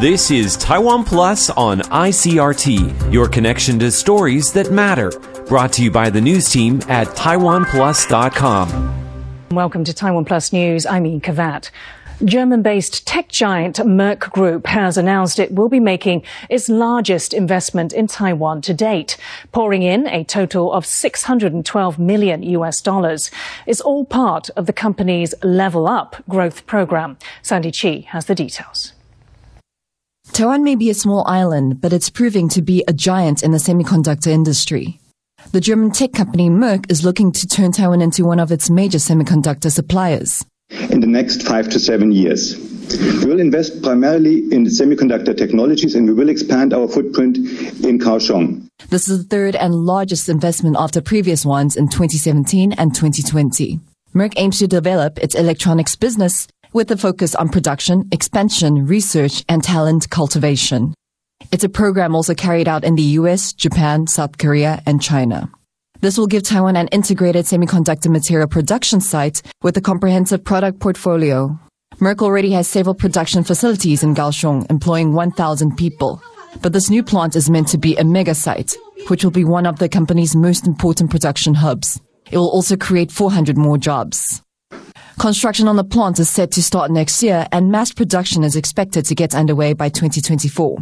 This is Taiwan Plus on ICRT, your connection to stories that matter. Brought to you by the news team at TaiwanPlus.com. Welcome to Taiwan Plus News. I'm Ian Kavat. German based tech giant Merck Group has announced it will be making its largest investment in Taiwan to date, pouring in a total of 612 million US dollars. It's all part of the company's Level Up growth program. Sandy Chi has the details. Taiwan may be a small island, but it's proving to be a giant in the semiconductor industry. The German tech company Merck is looking to turn Taiwan into one of its major semiconductor suppliers. In the next five to seven years, we will invest primarily in semiconductor technologies and we will expand our footprint in Kaohsiung. This is the third and largest investment after previous ones in 2017 and 2020. Merck aims to develop its electronics business with a focus on production, expansion, research, and talent cultivation. It's a program also carried out in the US, Japan, South Korea, and China. This will give Taiwan an integrated semiconductor material production site with a comprehensive product portfolio. Merck already has several production facilities in Kaohsiung employing 1,000 people. But this new plant is meant to be a mega site, which will be one of the company's most important production hubs. It will also create 400 more jobs. Construction on the plant is set to start next year and mass production is expected to get underway by 2024.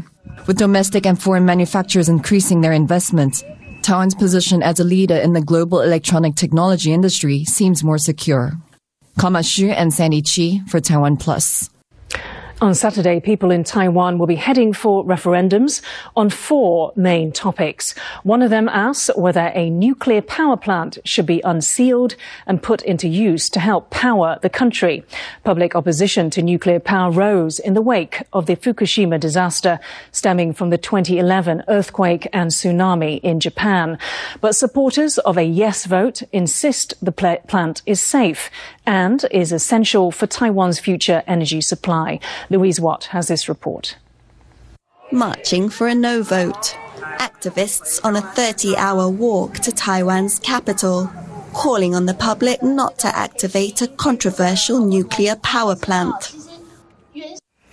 With domestic and foreign manufacturers increasing their investment, Taiwan's position as a leader in the global electronic technology industry seems more secure. Kama Xu and Sandy Chi for Taiwan Plus. On Saturday, people in Taiwan will be heading for referendums on four main topics. One of them asks whether a nuclear power plant should be unsealed and put into use to help power the country. Public opposition to nuclear power rose in the wake of the Fukushima disaster stemming from the 2011 earthquake and tsunami in Japan. But supporters of a yes vote insist the plant is safe and is essential for Taiwan's future energy supply. Louise Watt has this report. Marching for a no vote. Activists on a 30 hour walk to Taiwan's capital, calling on the public not to activate a controversial nuclear power plant.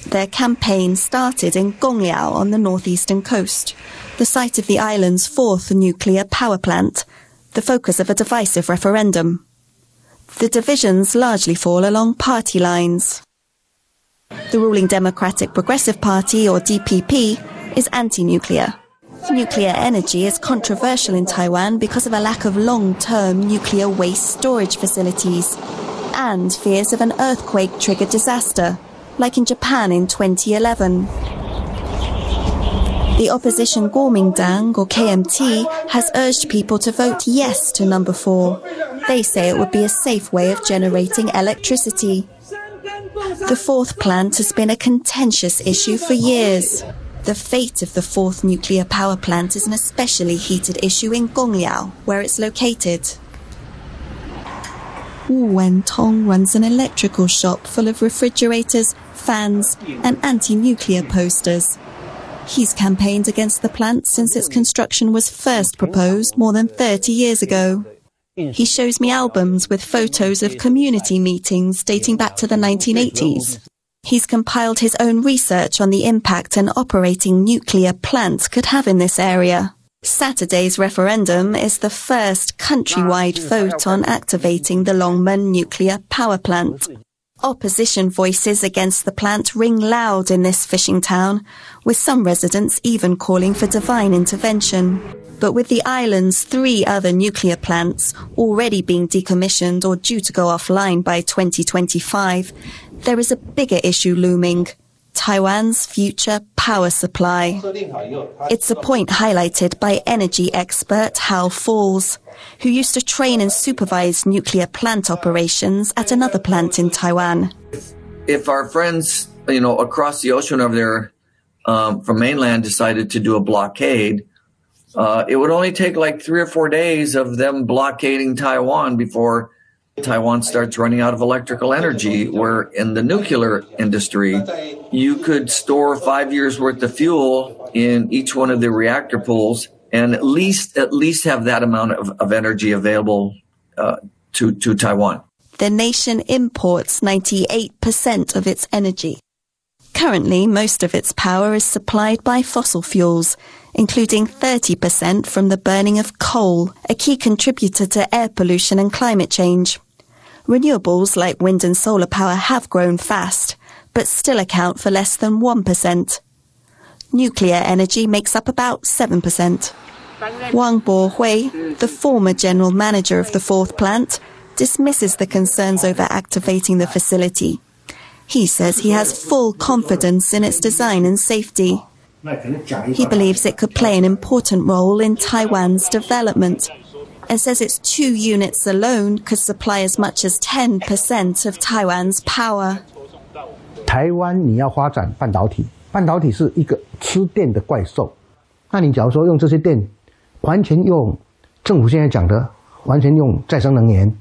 Their campaign started in Gongliao on the northeastern coast, the site of the island's fourth nuclear power plant, the focus of a divisive referendum. The divisions largely fall along party lines. The ruling Democratic Progressive Party, or DPP, is anti-nuclear. Nuclear energy is controversial in Taiwan because of a lack of long-term nuclear waste storage facilities and fears of an earthquake-triggered disaster, like in Japan in 2011. The opposition Kuomintang, or KMT, has urged people to vote yes to number four. They say it would be a safe way of generating electricity. The fourth plant has been a contentious issue for years. The fate of the fourth nuclear power plant is an especially heated issue in Gongliao, where it's located. Wu Wentong runs an electrical shop full of refrigerators, fans, and anti-nuclear posters. He's campaigned against the plant since its construction was first proposed more than 30 years ago. He shows me albums with photos of community meetings dating back to the 1980s. He's compiled his own research on the impact an operating nuclear plant could have in this area. Saturday's referendum is the first countrywide vote on activating the Longmen nuclear power plant. Opposition voices against the plant ring loud in this fishing town, with some residents even calling for divine intervention. But with the island's three other nuclear plants already being decommissioned or due to go offline by 2025, there is a bigger issue looming. Taiwan's future power supply. It's a point highlighted by energy expert Hal Falls, who used to train and supervise nuclear plant operations at another plant in Taiwan. If our friends, you know, across the ocean over there um, from mainland decided to do a blockade, uh, it would only take like three or four days of them blockading Taiwan before Taiwan starts running out of electrical energy. Where in the nuclear industry, you could store five years worth of fuel in each one of the reactor pools and at least at least have that amount of, of energy available uh, to to Taiwan. The nation imports 98% of its energy. Currently, most of its power is supplied by fossil fuels, including 30% from the burning of coal, a key contributor to air pollution and climate change. Renewables like wind and solar power have grown fast, but still account for less than 1%. Nuclear energy makes up about 7%. Wang Bohui, the former general manager of the fourth plant, dismisses the concerns over activating the facility. He says he has full confidence in its design and safety. He believes it could play an important role in Taiwan's development and says its two units alone could supply as much as 10% of Taiwan's power. 台湾你要发展半导体，半导体是一个吃电的怪兽。那你假如说用这些电，完全用政府现在讲的，完全用再生能源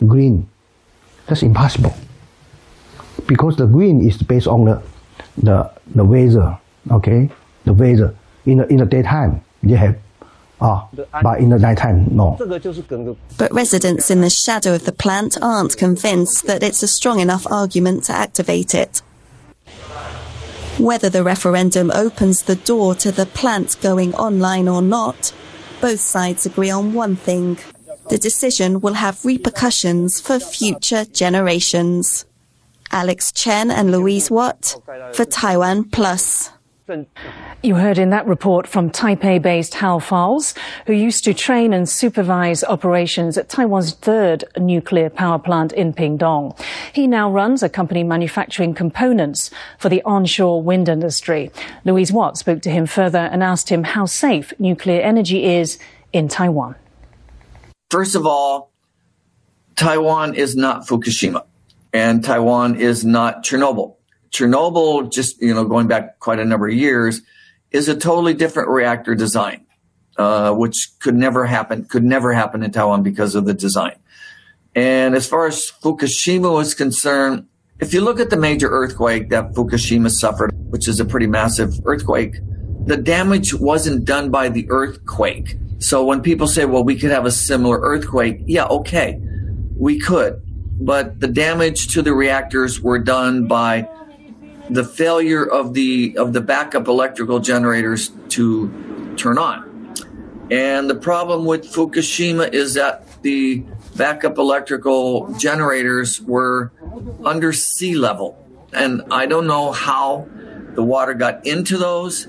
，green，that's impossible because the green is based on the the the weather, okay, the weather in the in the daytime you have. Ah, but in the nighttime, no. But residents in the shadow of the plant aren't convinced that it's a strong enough argument to activate it. Whether the referendum opens the door to the plant going online or not, both sides agree on one thing. The decision will have repercussions for future generations. Alex Chen and Louise Watt for Taiwan Plus. You heard in that report from Taipei based Hal Falls, who used to train and supervise operations at Taiwan's third nuclear power plant in Pingtung. He now runs a company manufacturing components for the onshore wind industry. Louise Watt spoke to him further and asked him how safe nuclear energy is in Taiwan. First of all, Taiwan is not Fukushima and Taiwan is not Chernobyl. Chernobyl, just, you know, going back quite a number of years, is a totally different reactor design, uh, which could never happen, could never happen in Taiwan because of the design. And as far as Fukushima is concerned, if you look at the major earthquake that Fukushima suffered, which is a pretty massive earthquake, the damage wasn't done by the earthquake. So when people say, well, we could have a similar earthquake, yeah, okay, we could. But the damage to the reactors were done by the failure of the of the backup electrical generators to turn on. And the problem with Fukushima is that the backup electrical generators were under sea level. And I don't know how the water got into those.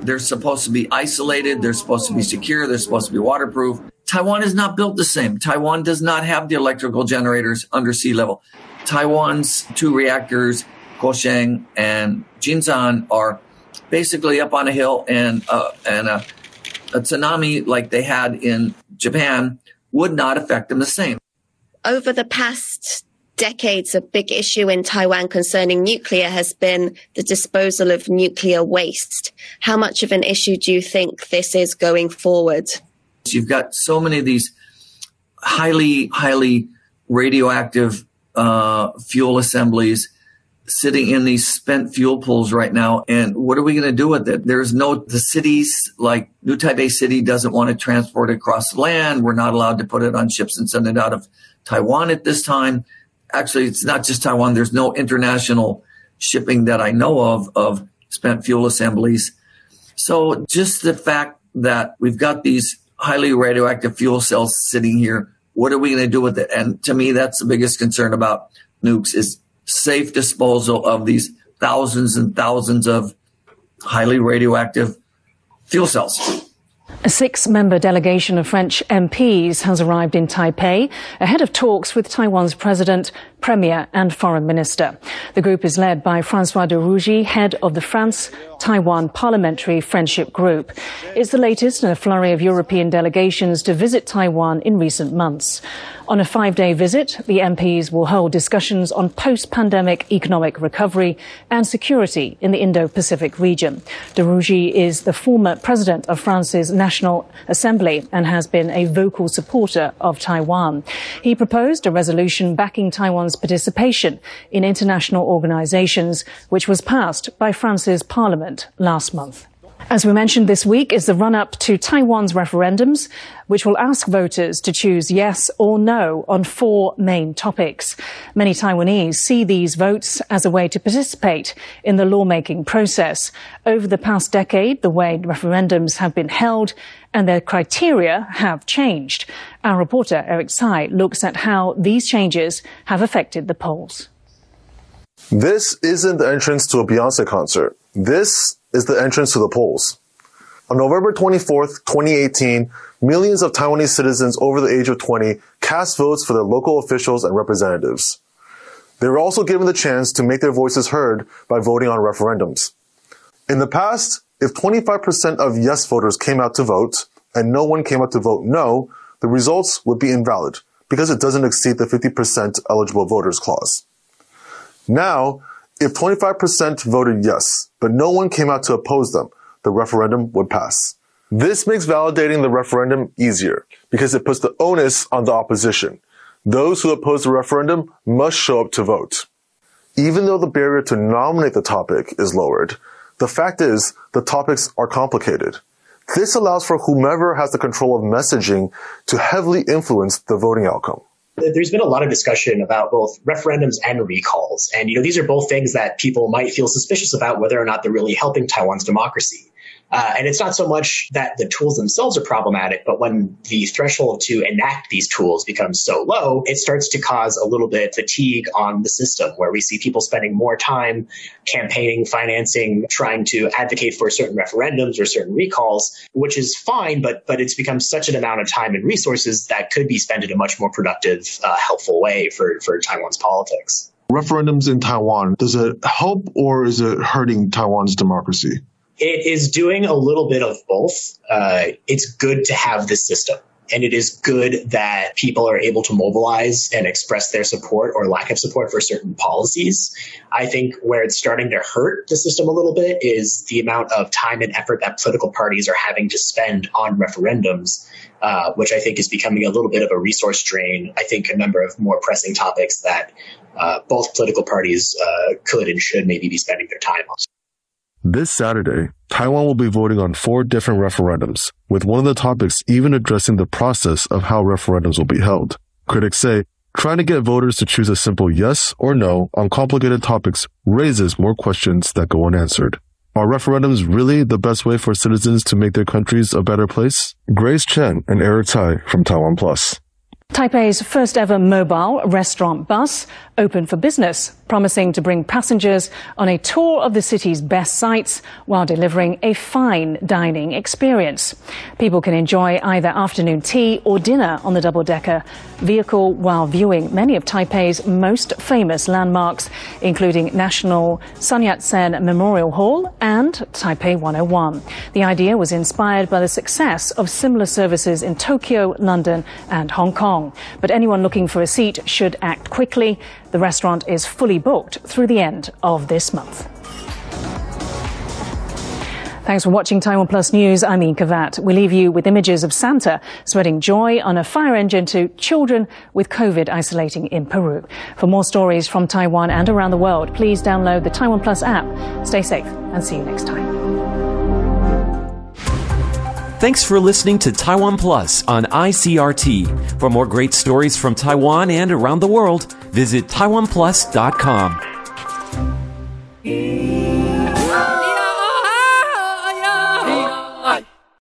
They're supposed to be isolated, they're supposed to be secure, they're supposed to be waterproof. Taiwan is not built the same. Taiwan does not have the electrical generators under sea level. Taiwan's two reactors Kuosheng and Jinshan are basically up on a hill, and uh, and a, a tsunami like they had in Japan would not affect them the same. Over the past decades, a big issue in Taiwan concerning nuclear has been the disposal of nuclear waste. How much of an issue do you think this is going forward? You've got so many of these highly, highly radioactive uh, fuel assemblies sitting in these spent fuel pools right now. And what are we going to do with it? There's no, the cities like New Taipei City doesn't want to transport it across land. We're not allowed to put it on ships and send it out of Taiwan at this time. Actually, it's not just Taiwan. There's no international shipping that I know of of spent fuel assemblies. So just the fact that we've got these highly radioactive fuel cells sitting here, what are we going to do with it? And to me, that's the biggest concern about nukes is safe disposal of these thousands and thousands of highly radioactive fuel cells. A six member delegation of French MPs has arrived in Taipei ahead of talks with Taiwan's president, premier, and foreign minister. The group is led by Francois de Rugy, head of the France Taiwan Parliamentary Friendship Group. It's the latest in a flurry of European delegations to visit Taiwan in recent months. On a five day visit, the MPs will hold discussions on post pandemic economic recovery and security in the Indo Pacific region. De Rugy is the former president of France's National Assembly and has been a vocal supporter of Taiwan. He proposed a resolution backing Taiwan's participation in international organizations, which was passed by France's parliament last month. As we mentioned this week is the run up to Taiwan's referendums, which will ask voters to choose yes or no on four main topics. Many Taiwanese see these votes as a way to participate in the lawmaking process. Over the past decade, the way referendums have been held and their criteria have changed. Our reporter Eric Tsai looks at how these changes have affected the polls. This isn't the entrance to a Beyonce concert. This is the entrance to the polls. On November 24th, 2018, millions of Taiwanese citizens over the age of 20 cast votes for their local officials and representatives. They were also given the chance to make their voices heard by voting on referendums. In the past, if 25% of yes voters came out to vote and no one came out to vote no, the results would be invalid because it doesn't exceed the 50% eligible voters clause. Now, if 25% voted yes, but no one came out to oppose them, the referendum would pass. This makes validating the referendum easier because it puts the onus on the opposition. Those who oppose the referendum must show up to vote. Even though the barrier to nominate the topic is lowered, the fact is the topics are complicated. This allows for whomever has the control of messaging to heavily influence the voting outcome there's been a lot of discussion about both referendums and recalls. And, you know, these are both things that people might feel suspicious about whether or not they're really helping Taiwan's democracy. Uh, and it's not so much that the tools themselves are problematic, but when the threshold to enact these tools becomes so low, it starts to cause a little bit of fatigue on the system where we see people spending more time campaigning, financing, trying to advocate for certain referendums or certain recalls, which is fine, but but it's become such an amount of time and resources that could be spent in a much more productive, uh, helpful way for, for Taiwan's politics. Referendums in Taiwan, does it help or is it hurting Taiwan's democracy? It is doing a little bit of both. Uh, it's good to have this system. And it is good that people are able to mobilize and express their support or lack of support for certain policies. I think where it's starting to hurt the system a little bit is the amount of time and effort that political parties are having to spend on referendums, uh, which I think is becoming a little bit of a resource drain. I think a number of more pressing topics that uh, both political parties uh, could and should maybe be spending their time on. This Saturday, Taiwan will be voting on four different referendums, with one of the topics even addressing the process of how referendums will be held. Critics say trying to get voters to choose a simple yes or no on complicated topics raises more questions that go unanswered. Are referendums really the best way for citizens to make their countries a better place? Grace Chen and Eric Tai from Taiwan Plus. Taipei's first ever mobile restaurant bus open for business, promising to bring passengers on a tour of the city's best sites while delivering a fine dining experience. People can enjoy either afternoon tea or dinner on the double decker vehicle while viewing many of Taipei's most famous landmarks, including National Sun Yat sen Memorial Hall and Taipei 101. The idea was inspired by the success of similar services in Tokyo, London, and Hong Kong. But anyone looking for a seat should act quickly. The restaurant is fully booked through the end of this month. Thanks for watching Taiwan Plus News. I'm Ian Kavat. We leave you with images of Santa spreading joy on a fire engine to children with COVID isolating in Peru. For more stories from Taiwan and around the world, please download the Taiwan Plus app. Stay safe and see you next time. Thanks for listening to Taiwan Plus on ICRT. For more great stories from Taiwan and around the world, visit taiwanplus.com.